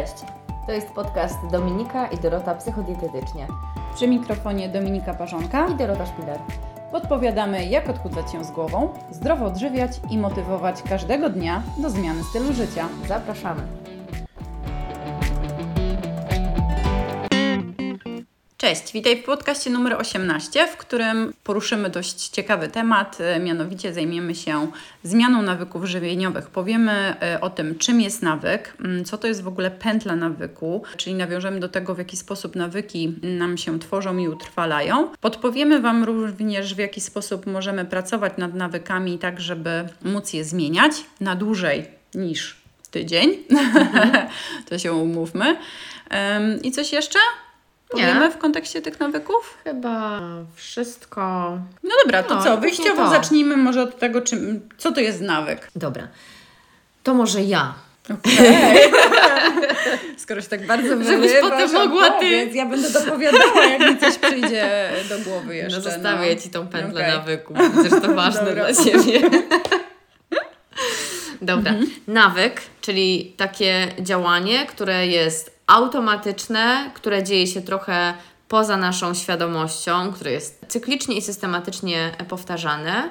Cześć, to jest podcast Dominika i Dorota Psychodietetycznie Przy mikrofonie Dominika Parzonka i Dorota Szpiler. podpowiadamy, jak odchudzać się z głową, zdrowo odżywiać i motywować każdego dnia do zmiany stylu życia. Zapraszamy. Cześć, witaj w podcaście numer 18, w którym poruszymy dość ciekawy temat, e, mianowicie zajmiemy się zmianą nawyków żywieniowych. Powiemy e, o tym, czym jest nawyk, mm, co to jest w ogóle pętla nawyku, czyli nawiążemy do tego, w jaki sposób nawyki nam się tworzą i utrwalają. Podpowiemy Wam również, w jaki sposób możemy pracować nad nawykami, tak żeby móc je zmieniać na dłużej niż tydzień. to się umówmy. Em, I coś jeszcze? Nie. Powiemy w kontekście tych nawyków? Chyba wszystko. No dobra, to No, co? Wyjściowo to. zacznijmy może od tego, czym, co to jest nawyk. Dobra. To może ja. Okej. Skoro się tak bardzo Żebyś wyrywasz, potem mogła ty. opowiedz. Ja będę dopowiadała, jak mi coś przyjdzie do głowy jeszcze. No zostawię Ci tą pętlę Okej. nawyku. Widzę, to ważne Dobra. dla Ciebie. Dobra. Nawyk, czyli takie działanie, które jest automatyczne, które dzieje się trochę poza naszą świadomością, które jest cyklicznie i systematycznie powtarzane.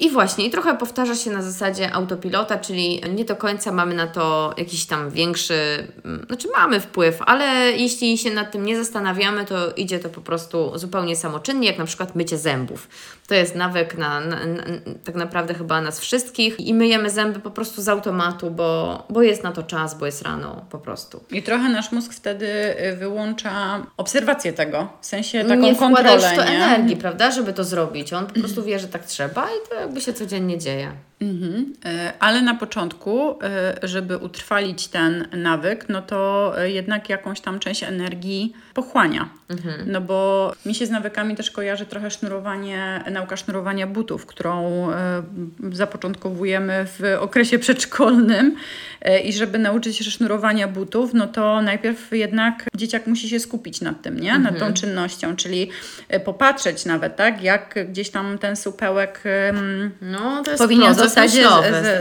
I właśnie, i trochę powtarza się na zasadzie autopilota, czyli nie do końca mamy na to jakiś tam większy, mm, znaczy mamy wpływ, ale jeśli się nad tym nie zastanawiamy, to idzie to po prostu zupełnie samoczynnie, jak na przykład mycie zębów. To jest nawyk na, na, na, tak naprawdę chyba nas wszystkich i myjemy zęby po prostu z automatu, bo, bo jest na to czas, bo jest rano po prostu. I trochę nasz mózg wtedy y, wyłącza obserwację tego, w sensie taką nie wkłada już kontrolę, to nie? energii, prawda, żeby to zrobić. On po prostu wie, że tak trzeba i to jakby się codziennie dzieje. Mhm. E, Ale na początku, e, żeby utrwalić ten nawyk, no to e, jednak jakąś tam część energii pochłania. No bo mi się z nawykami też kojarzy trochę sznurowanie, nauka sznurowania butów, którą zapoczątkowujemy w okresie przedszkolnym. I żeby nauczyć się sznurowania butów, no to najpierw jednak dzieciak musi się skupić nad tym, nie? Nad tą czynnością, czyli popatrzeć nawet, tak? Jak gdzieś tam ten supełek No, to jest powinien zasadzie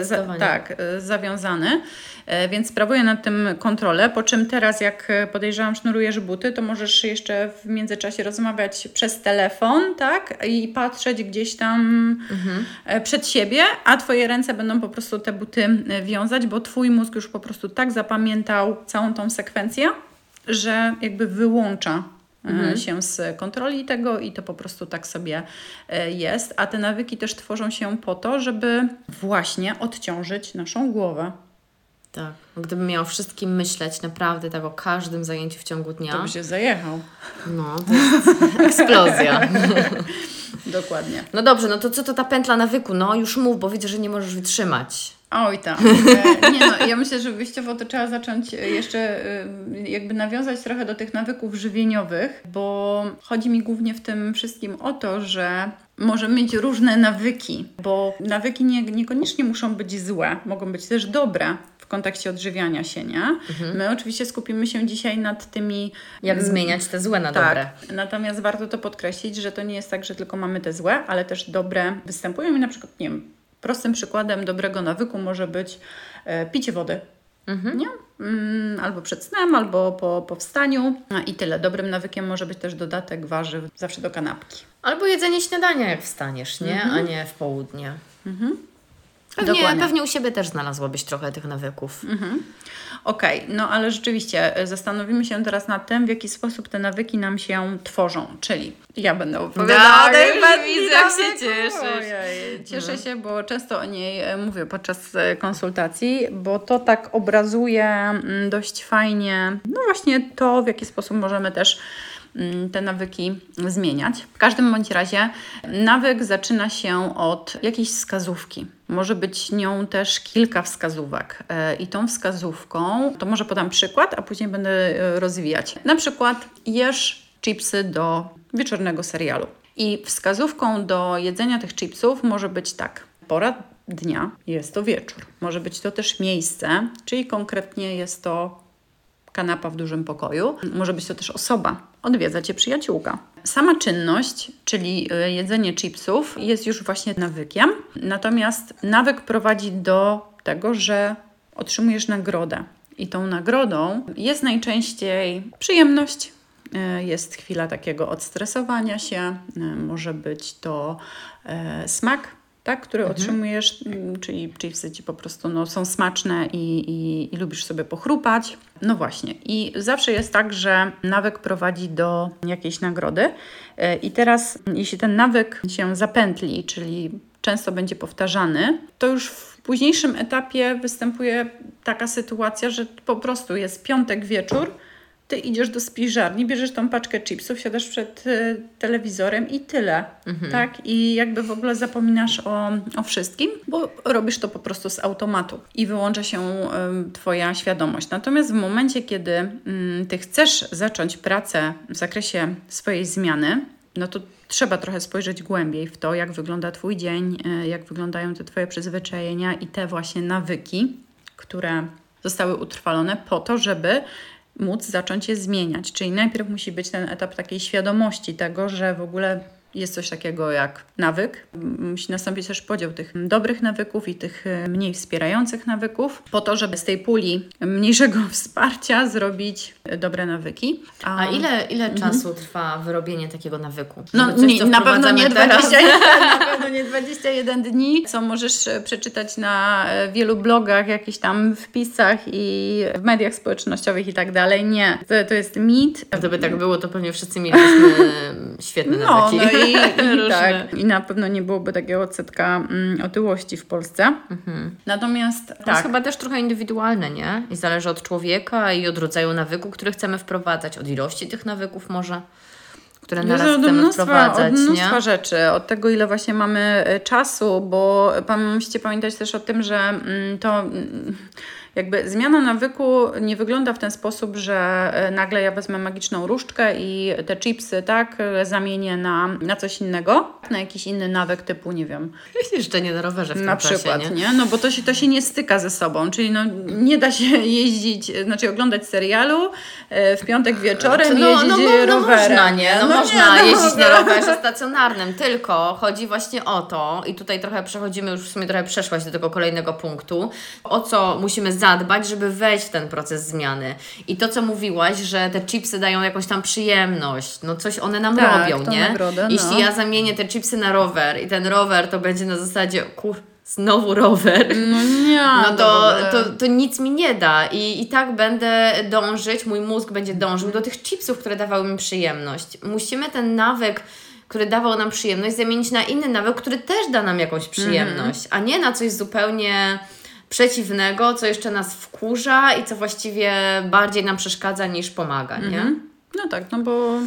z, z, tak, e, zawiązany. E, Więc sprawuję nad tym kontrolę, po czym teraz jak e, podejrzewam sznurujesz buty, to możesz jeszcze w międzyczasie rozmawiać przez telefon, tak? I patrzeć gdzieś tam Mhm. e, przed siebie, a Twoje ręce będą po prostu te buty wiązać, bo Twój mózg już po prostu tak zapamiętał całą tą sekwencję, że jakby wyłącza Mhm. się z kontroli tego i to po prostu tak sobie e, jest. A te nawyki też tworzą się po to, żeby właśnie odciążyć naszą głowę. Tak. Gdybym miał wszystkim myśleć naprawdę tak o każdym zajęciu w ciągu dnia, To by się zajechał. no to jest eksplozja. Dokładnie. No dobrze, no to co to ta pętla nawyku? No już mów, bo widzę, że nie możesz wytrzymać. Oj tam. Nie no, ja myślę, że wyjściowo to trzeba zacząć e, jeszcze e, jakby nawiązać trochę do tych nawyków żywieniowych, bo chodzi mi głównie w tym wszystkim o to, że możemy mieć różne nawyki, bo nawyki nie, niekoniecznie muszą być złe, mogą być też dobre w kontekście odżywiania się, nie? My oczywiście skupimy się dzisiaj nad tymi Jak mm, zmieniać te złe na tak. dobre. Natomiast warto to podkreślić, że to nie jest tak, że tylko mamy te złe, ale też dobre występują i na przykład, nie wiem, prostym przykładem dobrego nawyku może być e, picie wody. Nie? Mm, albo przed snem, albo po, po wstaniu. A I tyle. Dobrym nawykiem może być też dodatek warzyw zawsze do kanapki. Albo jedzenie śniadania, jak wstaniesz, nie? A nie w południe. Pewnie, Dokładnie. pewnie u siebie też znalazłabyś trochę tych nawyków. Okej, no ale rzeczywiście e, zastanowimy się teraz nad tym, w jaki sposób te nawyki nam się tworzą. Czyli ja będę opowiadała. Tej widzę, jak się cieszysz. Ojej, cieszę się, bo często o niej e, mówię podczas e, konsultacji, bo to tak obrazuje mm, dość fajnie, no właśnie to, w jaki sposób możemy też te nawyki zmieniać. W każdym bądź razie nawyk zaczyna się od jakiejś wskazówki. Może być nią też kilka wskazówek. E, I tą wskazówką, to może podam przykład, a później będę e, rozwijać. Na przykład jesz chipsy do wieczornego serialu. I wskazówką do jedzenia tych chipsów może być tak. Pora dnia jest to wieczór. Może być to też miejsce, czyli konkretnie jest to kanapa w dużym pokoju. Może być to też osoba. Odwiedza cię przyjaciółka. Sama czynność, czyli y, jedzenie chipsów, jest już właśnie nawykiem. Natomiast nawyk prowadzi do tego, że otrzymujesz nagrodę. I tą nagrodą jest najczęściej przyjemność, e, jest chwila takiego odstresowania się, e, może być to e, smak, tak, który mhm. otrzymujesz, mm, czyli chipsy ci po prostu no, są smaczne i, i, i, lubisz sobie pochrupać. No właśnie. I zawsze jest tak, że nawyk prowadzi do jakiejś nagrody. I teraz, jeśli ten nawyk się zapętli, czyli często będzie powtarzany, to już w późniejszym etapie występuje taka sytuacja, że po prostu jest piątek wieczór, ty idziesz do spiżarni, bierzesz tą paczkę chipsów, siadasz przed y, telewizorem i tyle, mhm. tak? I jakby w ogóle zapominasz o, o wszystkim, bo robisz to po prostu z automatu i wyłącza się y, Twoja świadomość. Natomiast w momencie, kiedy y, Ty chcesz zacząć pracę w zakresie swojej zmiany, no to trzeba trochę spojrzeć głębiej w to, jak wygląda Twój dzień, e, jak wyglądają te Twoje przyzwyczajenia i te właśnie nawyki, które zostały utrwalone po to, żeby móc zacząć je zmieniać. Czyli najpierw musi być ten etap takiej świadomości tego, że w ogóle jest coś takiego jak nawyk. Musi nastąpić też podział tych dobrych nawyków i tych e, mniej wspierających nawyków, po to, żeby z tej puli mniejszego wsparcia zrobić e, dobre nawyki. A, A ile, ile mhm. czasu trwa wyrobienie takiego nawyku? No, coś, nie, na pewno nie 21, na pewno nie 21 dni, co możesz e, przeczytać na wielu blogach, jakichś tam wpisach i w mediach społecznościowych i tak dalej. Nie, to, to jest mit. Gdyby tak było, to pewnie wszyscy mieliśmy świetne no. No i, i tak. I na pewno nie byłoby takiego odsetka mm, otyłości w Polsce. Mhm. Natomiast to tak. jest chyba też trochę indywidualne, nie? I zależy od człowieka i od rodzaju nawyku, który chcemy wprowadzać, od ilości tych nawyków może które naraz chcemy mnóstwa, wprowadzać. Od mnóstwa nie? rzeczy, od tego ile właśnie mamy e, czasu, bo pan, musicie pamiętać też o tym, że mm, to mm, jakby zmiana nawyku nie wygląda w ten sposób, że e, nagle ja wezmę magiczną różdżkę i te chipsy, tak, zamienię na, na coś innego, na jakiś inny nawyk typu, nie wiem. Jeżdżenie na rowerze w Na przykład, czasie, nie? nie? No bo to się, to się nie styka ze sobą, czyli no nie da się jeździć, znaczy oglądać serialu e, w piątek wieczorem no, jeździć no, no, no, rowerem. Można, nie? No, no można nie, no jeździć na rowerze stacjonarnym, tylko chodzi właśnie o to i tutaj trochę przechodzimy, już w sumie trochę przeszłaś do tego kolejnego punktu, o co musimy zadbać, żeby wejść w ten proces zmiany. I to, co mówiłaś, że te chipsy dają jakąś tam przyjemność, no coś one nam tak, robią, nie? Nagrodę, no. Jeśli ja zamienię te chipsy na rower i ten rower to będzie na zasadzie, kur znowu rower, no, nie, no to, to, to nic mi nie da I, i tak będę dążyć, mój mózg będzie dążył do tych chipsów, które dawały mi przyjemność. Musimy ten nawyk który dawał nam przyjemność, zamienić na inny nawyk, który też da nam jakąś przyjemność, mm. a nie na coś zupełnie przeciwnego, co jeszcze nas wkurza i co właściwie bardziej nam przeszkadza niż pomaga, nie? -hmm. No tak, no bo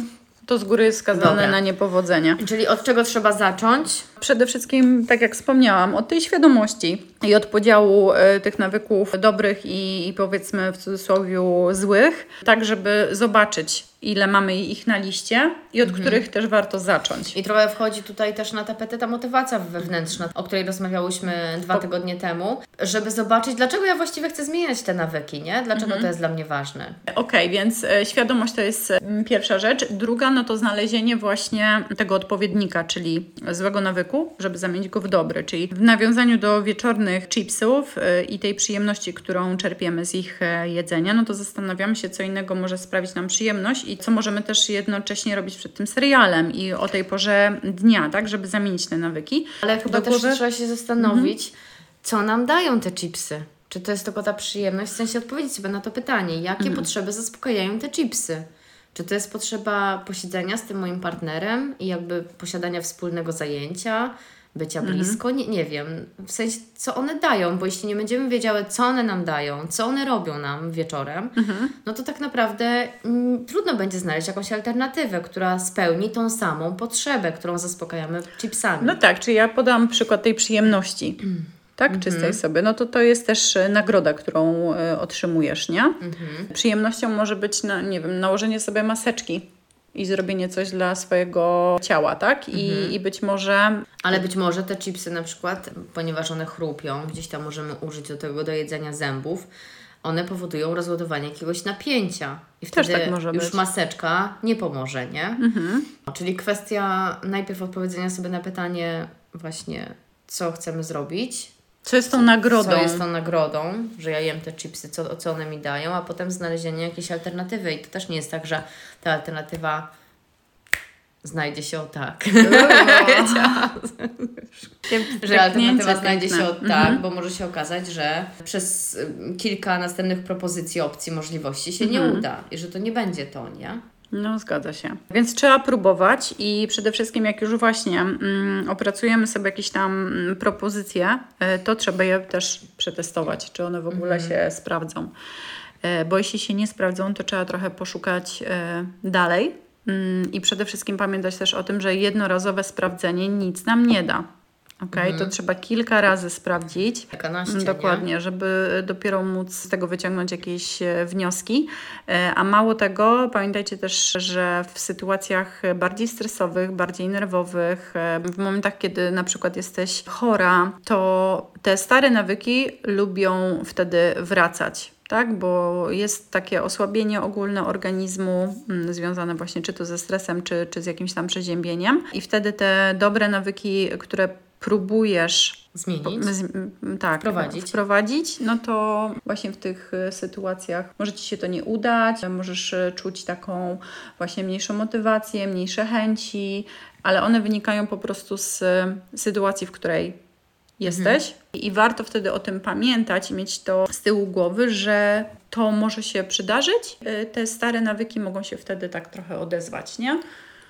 to z góry jest skazane Dobra. na niepowodzenia. Czyli od czego trzeba zacząć? Przede wszystkim, tak jak wspomniałam, od tej świadomości i od podziału y, tych nawyków dobrych i, i powiedzmy w cudzysłowie złych, tak żeby zobaczyć, ile mamy ich na liście i od mhm. których też warto zacząć. I trochę wchodzi tutaj też na tapetę ta motywacja wewnętrzna, o której rozmawiałyśmy dwa tygodnie temu, żeby zobaczyć, dlaczego ja właściwie chcę zmieniać te nawyki, nie? Dlaczego mhm. to jest dla mnie ważne. Okej, okay, więc e, świadomość to jest pierwsza rzecz. Druga, no to znalezienie właśnie tego odpowiednika, czyli złego nawyku, żeby zamienić go w dobry, czyli w nawiązaniu do wieczornych chipsów e, i tej przyjemności, którą czerpiemy z ich e, jedzenia, no to zastanawiamy się, co innego może sprawić nam przyjemność i co możemy też jednocześnie robić przed tym serialem i o tej porze dnia, tak, żeby zamienić te nawyki. Ale chyba też trzeba się zastanowić, mhm. co nam dają te chipsy. Czy to jest tylko ta przyjemność, w sensie odpowiedzieć sobie na to pytanie, jakie mhm. potrzeby zaspokajają te chipsy? Czy to jest potrzeba posiedzenia z tym moim partnerem i jakby posiadania wspólnego zajęcia? bycia mhm. blisko. Nie, nie wiem, w sensie co one dają, bo jeśli nie będziemy wiedziały, co one nam dają, co one robią nam wieczorem, mhm. no to tak naprawdę mm, trudno będzie znaleźć jakąś alternatywę, która spełni tą samą potrzebę, którą zaspokajamy chipsami. No tak, czyli ja podam przykład tej przyjemności. tak, mhm. czystej sobie, no to to jest też e, nagroda, którą y, otrzymujesz, nie? Mhm. Przyjemnością może być, na, nie wiem, nałożenie sobie maseczki i zrobienie coś dla swojego ciała, tak? I, mhm. i być może. Ale być może te chipsy na przykład, ponieważ one chrupią, gdzieś tam możemy użyć do tego do jedzenia zębów, one powodują rozładowanie jakiegoś napięcia. I wtedy tak już być. maseczka nie pomoże, nie? Mhm. Czyli kwestia najpierw odpowiedzenia sobie na pytanie, właśnie, co chcemy zrobić, Co jest tą nagrodą? Co jest tą nagrodą, że ja jem te chipsy, co, co one mi dają, a potem znalezienie jakiejś alternatywy. I to też nie jest tak, że ta alternatywa znajdzie się o tak. że alternatywa znajdzie się o tak, mhm. bo może się okazać, że przez y, kilka następnych propozycji, opcji, możliwości się mhm. nie uda i że to nie będzie to, nie? No, zgadza się. Więc trzeba próbować i przede wszystkim, jak już właśnie mm, opracujemy sobie jakieś tam mm, propozycje, y, to trzeba je też przetestować, czy one w ogóle mhm. się sprawdzą. Y, bo jeśli się nie sprawdzą, to trzeba trochę poszukać y, dalej Mm, I przede wszystkim pamiętać też o tym, że jednorazowe sprawdzenie nic nam nie da. Okay? Mhm. To trzeba kilka razy sprawdzić. Kilkanaście, Dokładnie, nie? żeby dopiero móc z tego wyciągnąć jakieś e, wnioski. E, a mało tego, pamiętajcie też, że w sytuacjach bardziej stresowych, bardziej nerwowych, e, w momentach, kiedy na przykład jesteś chora, to te stare nawyki lubią wtedy wracać tak? bo jest takie osłabienie ogólne organizmu mm, związane właśnie czy to ze stresem, czy, czy z jakimś tam przeziębieniem i wtedy te dobre nawyki, które próbujesz zmienić, z, tak, wprowadzić. wprowadzić, no to właśnie w tych e, sytuacjach może Ci się to nie udać, możesz e, czuć taką właśnie mniejszą motywację, mniejsze chęci, ale one wynikają po prostu z e, sytuacji, w której jesteś. Mhm. I warto wtedy o tym pamiętać i mieć to z tyłu głowy, że to może się przydarzyć. Te stare nawyki mogą się wtedy tak trochę odezwać, nie?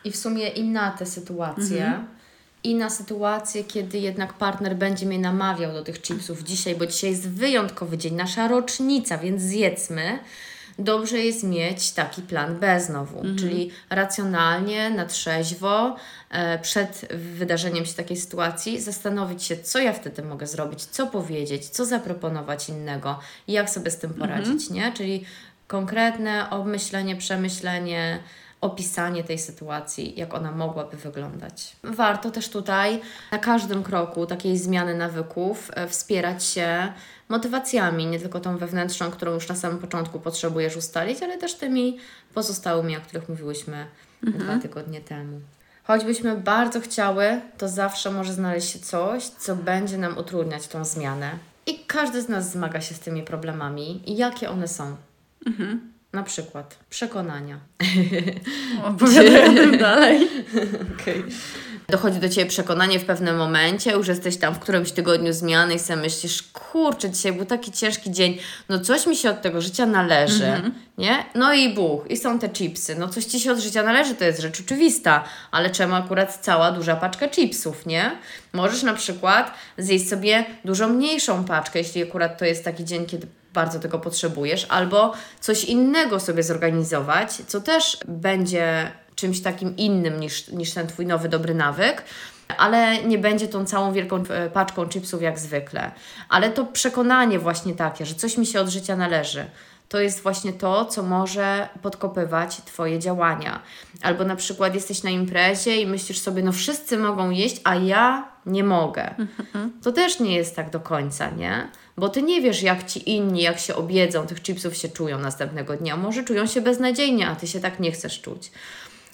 I w sumie i na te sytuacje. Mhm. I na sytuację, kiedy jednak partner będzie mnie namawiał do tych chipsów dzisiaj, bo dzisiaj jest wyjątkowy dzień, nasza rocznica, więc zjedzmy dobrze jest mieć taki plan B znowu, mhm. czyli racjonalnie, na trzeźwo, e, przed wydarzeniem się takiej sytuacji, zastanowić się, co ja wtedy mogę zrobić, co powiedzieć, co zaproponować innego i jak sobie z tym poradzić, mhm. nie? Czyli konkretne obmyślenie, przemyślenie, opisanie tej sytuacji, jak ona mogłaby wyglądać. Warto też tutaj na każdym kroku takiej zmiany nawyków e, wspierać się motywacjami, nie tylko tą wewnętrzną, którą już na samym początku potrzebujesz ustalić, ale też tymi pozostałymi, o których mówiłyśmy mhm. dwa tygodnie temu. Choćbyśmy bardzo chciały, to zawsze może znaleźć się coś, co będzie nam utrudniać tą zmianę. I każdy z nas zmaga się z tymi problemami. Jakie one są? Mhm. Na przykład przekonania. Opowiadaj o tym dalej. okay. Dochodzi do Ciebie przekonanie w pewnym momencie, już jesteś tam w którymś tygodniu zmiany i sobie myślisz, kurczę, dzisiaj był taki ciężki dzień, no coś mi się od tego życia należy, mm -hmm. nie? No i buch, i są te chipsy, no coś Ci się od życia należy, to jest rzecz oczywista, ale czemu akurat cała duża paczka chipsów, nie? Możesz na przykład zjeść sobie dużo mniejszą paczkę, jeśli akurat to jest taki dzień, kiedy bardzo tego potrzebujesz, albo coś innego sobie zorganizować, co też będzie czymś takim innym niż, niż ten Twój nowy dobry nawyk, ale nie będzie tą całą wielką e, paczką chipsów jak zwykle. Ale to przekonanie właśnie takie, że coś mi się od życia należy, to jest właśnie to, co może podkopywać Twoje działania. Albo na przykład jesteś na imprezie i myślisz sobie, no wszyscy mogą jeść, a ja nie mogę. To też nie jest tak do końca, nie? Bo Ty nie wiesz, jak Ci inni, jak się obiedzą, tych chipsów się czują następnego dnia. Może czują się beznadziejnie, a Ty się tak nie chcesz czuć.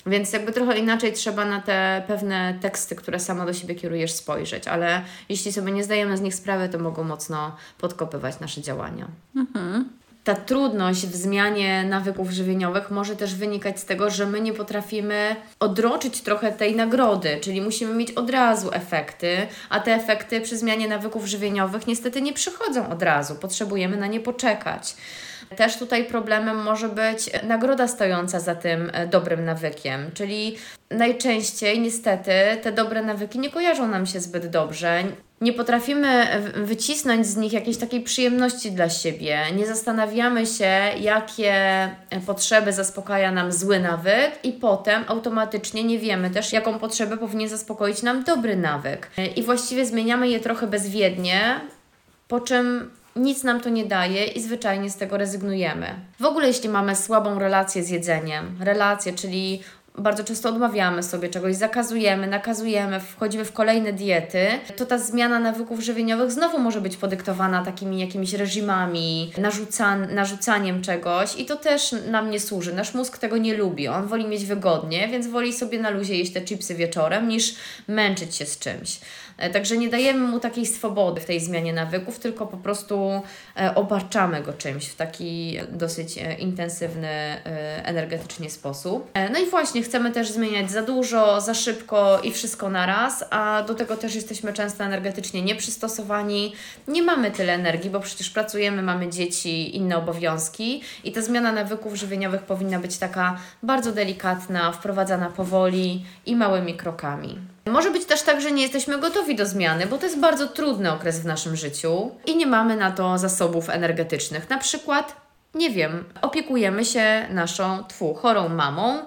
Więc jakby trochę inaczej trzeba na te pewne teksty, które sama do siebie kierujesz, spojrzeć, ale jeśli sobie nie zdajemy z nich sprawy, to mogą mocno podkopywać nasze działania. Mhm ta trudność w zmianie nawyków żywieniowych może też wynikać z tego, że my nie potrafimy odroczyć trochę tej nagrody, czyli musimy mieć od razu efekty, a te efekty przy zmianie nawyków żywieniowych niestety nie przychodzą od razu. Potrzebujemy na nie poczekać. Też tutaj problemem może być nagroda stojąca za tym e, dobrym nawykiem, czyli najczęściej niestety te dobre nawyki nie kojarzą nam się zbyt dobrze. Nie potrafimy wycisnąć z nich jakiejś takiej przyjemności dla siebie. Nie zastanawiamy się, jakie potrzeby zaspokaja nam zły nawyk, i potem automatycznie nie wiemy też, jaką potrzebę powinien zaspokoić nam dobry nawyk. I właściwie zmieniamy je trochę bezwiednie, po czym nic nam to nie daje i zwyczajnie z tego rezygnujemy. W ogóle, jeśli mamy słabą relację z jedzeniem, relację, czyli bardzo często odmawiamy sobie czegoś, zakazujemy, nakazujemy, wchodzimy w kolejne diety, to ta zmiana nawyków żywieniowych znowu może być podyktowana takimi jakimiś reżimami, narzucan narzucaniem czegoś i to też nam nie służy. Nasz mózg tego nie lubi, on woli mieć wygodnie, więc woli sobie na luzie jeść te chipsy wieczorem niż męczyć się z czymś. E, także nie dajemy mu takiej swobody w tej zmianie nawyków, tylko po prostu e, obarczamy go czymś w taki dosyć e, intensywny energetycznie sposób. No i właśnie chcemy też zmieniać za dużo, za szybko i wszystko naraz, a do tego też jesteśmy często energetycznie nieprzystosowani. Nie mamy tyle energii, bo przecież pracujemy, mamy dzieci, inne obowiązki i ta zmiana nawyków żywieniowych powinna być taka bardzo delikatna, wprowadzana powoli i małymi krokami. Może być też tak, że nie jesteśmy gotowi do zmiany, bo to jest bardzo trudny okres w naszym życiu i nie mamy na to zasobów energetycznych. Na przykład, nie wiem, opiekujemy się naszą twu, chorą mamą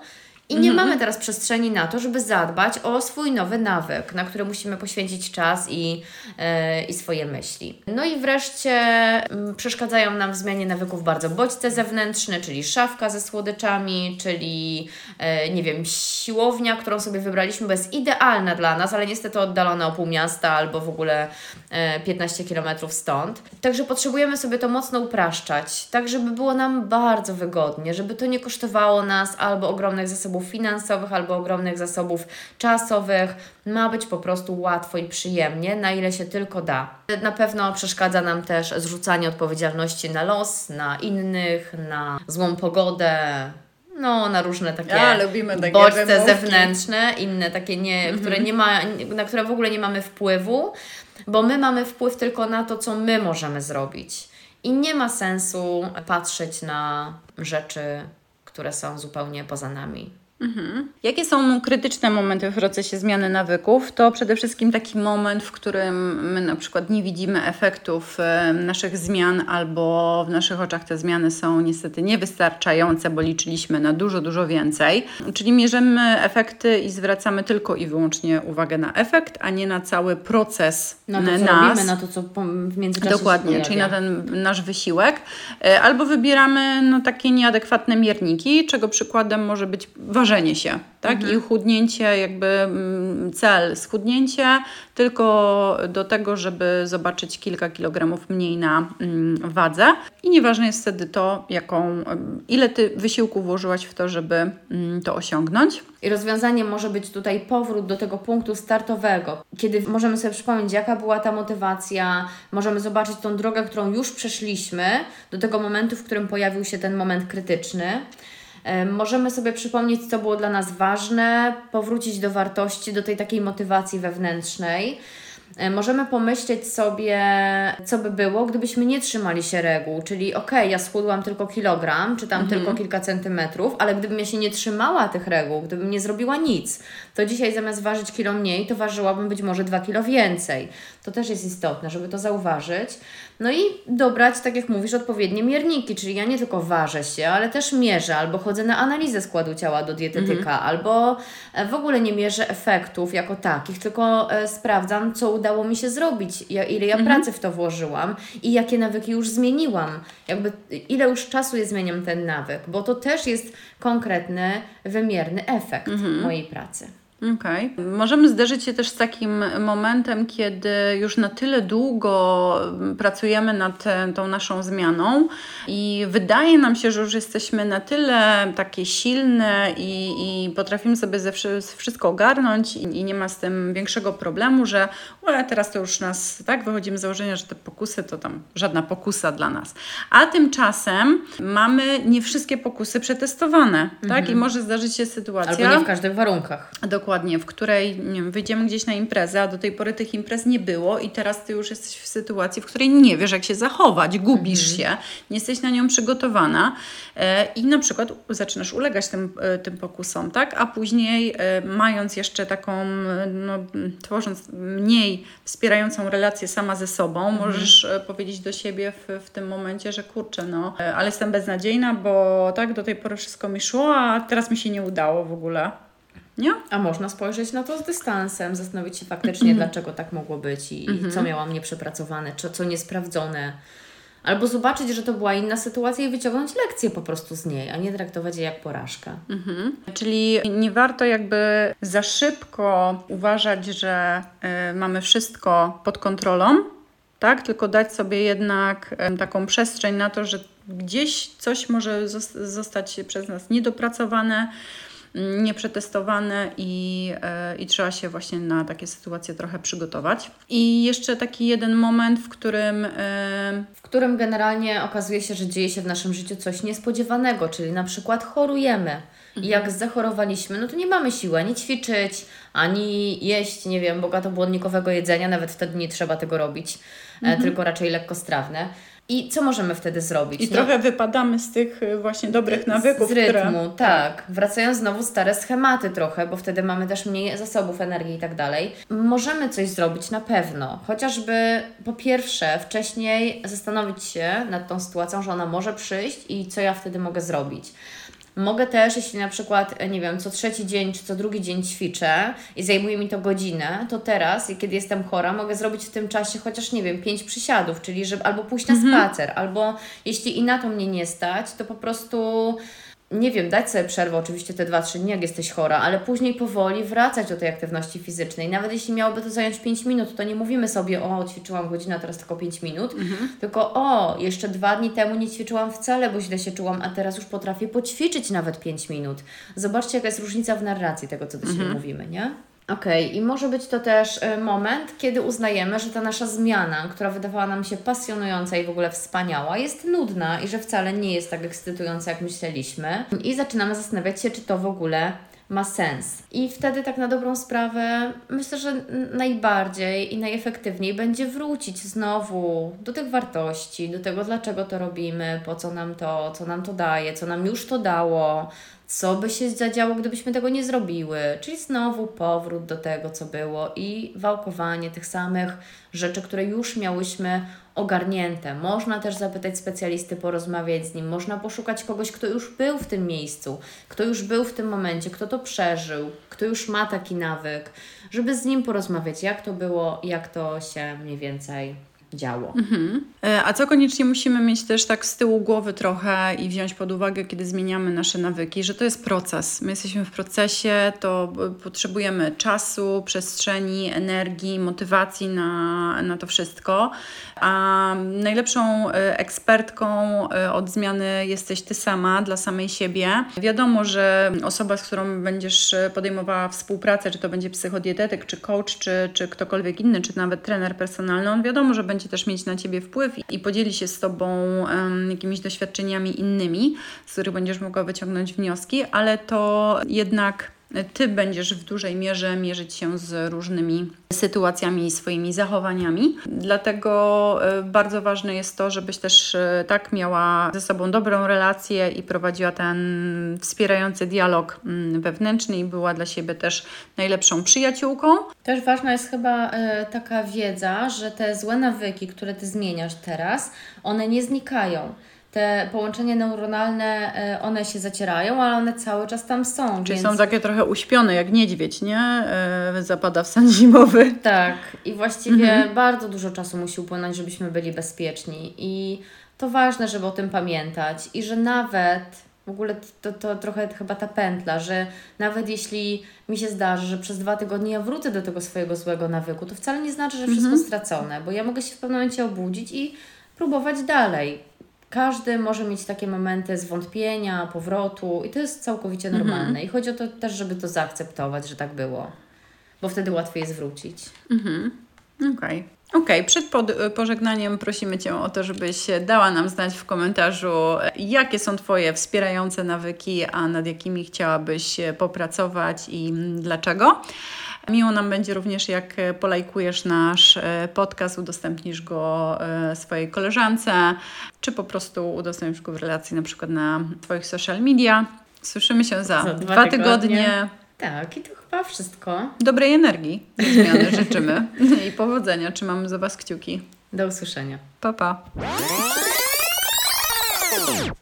i nie mhm. mamy teraz przestrzeni na to, żeby zadbać o swój nowy nawyk, na który musimy poświęcić czas i, yy, i swoje myśli. No i wreszcie yy, przeszkadzają nam w zmianie nawyków bardzo bodźce zewnętrzne, czyli szafka ze słodyczami, czyli yy, nie wiem, siłownia, którą sobie wybraliśmy, bo jest idealna dla nas, ale niestety oddalona o pół miasta albo w ogóle 15 km stąd. Także potrzebujemy sobie to mocno upraszczać, tak żeby było nam bardzo wygodnie, żeby to nie kosztowało nas albo ogromnych zasobów zasobów finansowych albo ogromnych zasobów czasowych. Ma być po prostu łatwo i przyjemnie, na ile się tylko da. Na pewno przeszkadza nam też zrzucanie odpowiedzialności na los, na innych, na złą pogodę, no, na różne takie, ja, takie bodźce wymówki. zewnętrzne, inne takie, nie, mhm. które nie ma, na które w ogóle nie mamy wpływu, bo my mamy wpływ tylko na to, co my możemy zrobić. I nie ma sensu patrzeć na rzeczy, które są zupełnie poza nami. Mhm. Jakie są krytyczne momenty w procesie zmiany nawyków? To przede wszystkim taki moment, w którym my na przykład nie widzimy efektów naszych zmian, albo w naszych oczach te zmiany są niestety niewystarczające, bo liczyliśmy na dużo, dużo więcej. Czyli mierzymy efekty i zwracamy tylko i wyłącznie uwagę na efekt, a nie na cały proces na to, co nas. robimy, na to, co w międzyczasie Dokładnie, czyli na ten nasz wysiłek. E, albo wybieramy no, takie nieadekwatne mierniki, czego przykładem może być ważne ważenie się, tak? Mhm. I chudnięcie, jakby mm, cel schudnięcie tylko do tego, żeby zobaczyć kilka kilogramów mniej na mm, wadze. I nieważne jest wtedy to, jaką, ile ty wysiłku włożyłaś w to, żeby mm, to osiągnąć. I rozwiązaniem może być tutaj powrót do tego punktu startowego, kiedy możemy sobie przypomnieć, jaka była ta motywacja, możemy zobaczyć tą drogę, którą już przeszliśmy, do tego momentu, w którym pojawił się ten moment krytyczny. Możemy sobie przypomnieć, co było dla nas ważne, powrócić do wartości, do tej takiej motywacji wewnętrznej. Możemy pomyśleć sobie, co by było, gdybyśmy nie trzymali się reguł, czyli okej, okay, ja schudłam tylko kilogram, czy tam mhm. tylko kilka centymetrów, ale gdybym ja się nie trzymała tych reguł, gdybym nie zrobiła nic, to dzisiaj zamiast ważyć kilo mniej, to ważyłabym być może dwa kilo więcej. To też jest istotne, żeby to zauważyć. No i dobrać, tak jak mówisz, odpowiednie mierniki, czyli ja nie tylko ważę się, ale też mierzę, albo chodzę na analizę składu ciała do dietetyka, mhm. albo e, w ogóle nie mierzę efektów jako takich, tylko e, sprawdzam, co udało mi się zrobić, ile ja mhm. pracy w to włożyłam i jakie nawyki już zmieniłam. Jakby ile już czasu ja zmieniam ten nawyk, bo to też jest konkretny, wymierny efekt mhm. mojej pracy. Okej. Okay. Możemy zderzyć się też z takim momentem, kiedy już na tyle długo pracujemy nad tą naszą zmianą i wydaje nam się, że już jesteśmy na tyle takie silne i, i potrafimy sobie ze wszystko ogarnąć i, i, nie ma z tym większego problemu, że ale teraz to już nas, tak, wychodzimy z założenia, że te pokusy to tam żadna pokusa dla nas. A tymczasem mamy nie wszystkie pokusy przetestowane, mhm. tak? I może zdarzyć się sytuacja... Albo nie w każdych warunkach. Dokładnie dokładnie, w której nie wiem, wyjdziemy gdzieś na imprezę, a do tej pory tych imprez nie było i teraz ty już jesteś w sytuacji, w której nie wiesz, jak się zachować, gubisz mhm. się, nie jesteś na nią przygotowana e, i na przykład zaczynasz ulegać tym, e, tym pokusom, tak? A później e, mając jeszcze taką, no, tworząc mniej wspierającą relację sama ze sobą, mhm. możesz powiedzieć do siebie w, w tym momencie, że kurczę, no, ale jestem beznadziejna, bo tak, do tej pory wszystko mi szło, a teraz mi się nie udało w ogóle. Nie? A można spojrzeć na to z dystansem, zastanowić się faktycznie, -hmm. dlaczego tak mogło być i, mm -hmm. co miałam nieprzepracowane, czy co niesprawdzone. Albo zobaczyć, że to była inna sytuacja i wyciągnąć lekcję po prostu z niej, a nie traktować jej jak porażkę. Mhm. Czyli nie warto jakby za szybko uważać, że y, mamy wszystko pod kontrolą, tak? Tylko dać sobie jednak y, taką przestrzeń na to, że gdzieś coś może zostać przez nas niedopracowane nieprzetestowane i, e, i trzeba się właśnie na takie sytuacje trochę przygotować. I jeszcze taki jeden moment, w którym e, w którym generalnie okazuje się, że dzieje się w naszym życiu coś niespodziewanego, czyli na przykład chorujemy. I jak zachorowaliśmy, no to nie mamy siły ani ćwiczyć, ani jeść, nie wiem, bogatobłonnikowego jedzenia, nawet wtedy nie trzeba tego robić, e, tylko raczej lekkostrawne. I co możemy wtedy zrobić? i No, trochę wypadamy z tych y, właśnie dobrych nawyków, z rytmu, które... tak. Wracają znowu stare schematy trochę, bo wtedy mamy też mniej zasobów energii i tak dalej. Możemy coś zrobić na pewno. Chociażby po pierwsze wcześniej zastanowić się nad tą sytuacją, że ona może przyjść i co ja wtedy mogę zrobić. Mogę też, jeśli na przykład, e, nie wiem, co trzeci dzień czy co drugi dzień ćwiczę i zajmuje mi to godzinę, to teraz, kiedy jestem chora, mogę zrobić w tym czasie chociaż, nie wiem, pięć przysiadów, czyli żeby albo pójść na spacer, albo jeśli i na to mnie nie stać, to po prostu nie wiem, dać sobie przerwę oczywiście te 2-3 dni, jak jesteś chora, ale później powoli wracać do tej aktywności fizycznej. Nawet jeśli miałoby to zająć 5 minut, to nie mówimy sobie, o, ćwiczyłam godzinę, teraz tylko 5 minut, tylko o, jeszcze dwa dni temu nie ćwiczyłam wcale, bo źle się czułam, a teraz już potrafię poćwiczyć nawet 5 minut. Zobaczcie, jaka jest różnica w narracji tego, co do siebie mówimy, nie? Okej, i może być to też y, moment, kiedy uznajemy, że ta nasza zmiana, która wydawała nam się pasjonująca i w ogóle wspaniała, jest nudna i że wcale nie jest tak ekscytująca, jak myśleliśmy. I zaczynamy zastanawiać się, czy to w ogóle ma sens. I wtedy tak na dobrą sprawę myślę, że najbardziej i najefektywniej będzie wrócić znowu do tych wartości, do tego, dlaczego to robimy, po co nam to, co nam to daje, co nam już to dało, co by się zadziało, gdybyśmy tego nie zrobiły. Czyli znowu powrót do tego, co było i wałkowanie tych samych rzeczy, które już miałyśmy ogarnięte. Można też zapytać specjalisty, porozmawiać z nim, można poszukać kogoś, kto już był w tym miejscu, kto już był w tym momencie, kto to przeżył, kto już ma taki nawyk, żeby z nim porozmawiać, jak to było, jak to się mniej więcej działo. E, A co koniecznie musimy mieć też tak z tyłu głowy trochę i wziąć pod uwagę, kiedy zmieniamy nasze nawyki, że to jest proces. My jesteśmy w procesie, to b- potrzebujemy czasu, przestrzeni, energii, motywacji na, na to wszystko. A najlepszą e, ekspertką e, od zmiany jesteś ty sama, dla samej siebie. Wiadomo, że osoba, z którą będziesz e, podejmowała współpracę, czy to będzie psychodietetyk, czy coach, czy, czy ktokolwiek inny, czy nawet trener personalny, on wiadomo, że będzie też mieć na ciebie wpływ i podzieli się z tobą em, jakimiś doświadczeniami innymi, z których będziesz mogła wyciągnąć wnioski, ale to jednak ty będziesz w dużej mierze mierzyć się z różnymi sytuacjami i swoimi zachowaniami. Dlatego e, bardzo ważne jest to, żebyś też e, tak miała ze sobą dobrą relację i prowadziła ten wspierający dialog mm, wewnętrzny i była dla siebie też najlepszą przyjaciółką. Też ważna jest chyba e, taka wiedza, że te złe nawyki, które ty zmieniasz teraz, one nie znikają. Te połączenia neuronalne, e, one się zacierają, ale one cały czas tam są. Czyli więc... są takie trochę uśpione, jak niedźwiedź, nie? E, zapada w sen zimowy. Tak, i właściwie bardzo dużo czasu musi upłynąć, żebyśmy byli bezpieczni. I to ważne, żeby o tym pamiętać. I że nawet w ogóle to, to trochę chyba ta pętla, że nawet jeśli mi się zdarzy, że przez dwa tygodnie ja wrócę do tego swojego złego nawyku, to wcale nie znaczy, że wszystko stracone, bo ja mogę się w pewnym momencie obudzić i próbować dalej. Każdy może mieć takie momenty zwątpienia, powrotu i to jest całkowicie normalne. I chodzi o to też, żeby to zaakceptować, że tak było, bo wtedy łatwiej jest wrócić. Okej. Okej, przed pod, pożegnaniem prosimy Cię o to, żebyś dała nam znać w komentarzu, jakie są Twoje wspierające nawyki, a nad jakimi chciałabyś popracować i dlaczego. Miło nam będzie również, jak polajkujesz nasz e, podcast, udostępnisz go e, swojej koleżance, czy po prostu udostępnisz go w relacji na przykład na Twoich social media. Słyszymy się za, Za dwa, dwa tygodnie. tygodnie. Tak, i to chyba wszystko. Dobrej energii, zmiany życzymy i powodzenia. Trzymamy za Was kciuki. Do usłyszenia. Pa, pa.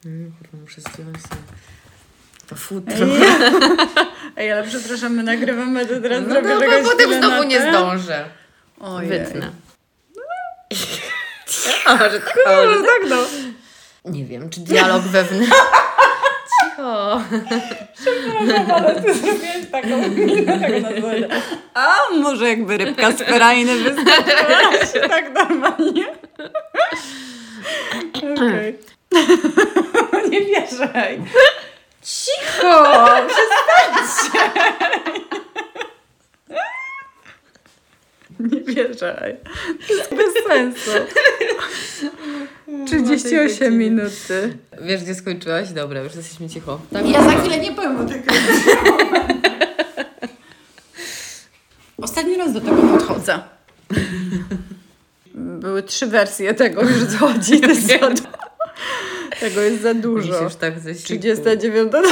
Mm, muszę zdjąć sobie to futro. Ej, ale przepraszam, my nagrywamy, to teraz No, no, bo potem znowu nie zdążę. Ojej. Wytnę. A, może tak, No może tak. tak, no. Nie wiem, czy dialog wewnętrzny. Cicho. Ale ty zrobiłeś taką minę, nazwę. A może jakby rybka z ferajny wyskoczyła się tak normalnie? Okej. Nie wierzę. Cicho! Przestań! patrzcie. Nie wierzę. To jest bez sensu. 38 minuty. Wiesz, gdzie skończyłaś? Dobra, już jesteśmy cicho. Tak? Ja za chwilę nie powiem o tego. Ostatni raz do tego podchodzę. Były trzy wersje tego, już co chodzi. Tego jest za dużo. już tak ze siku. 39 to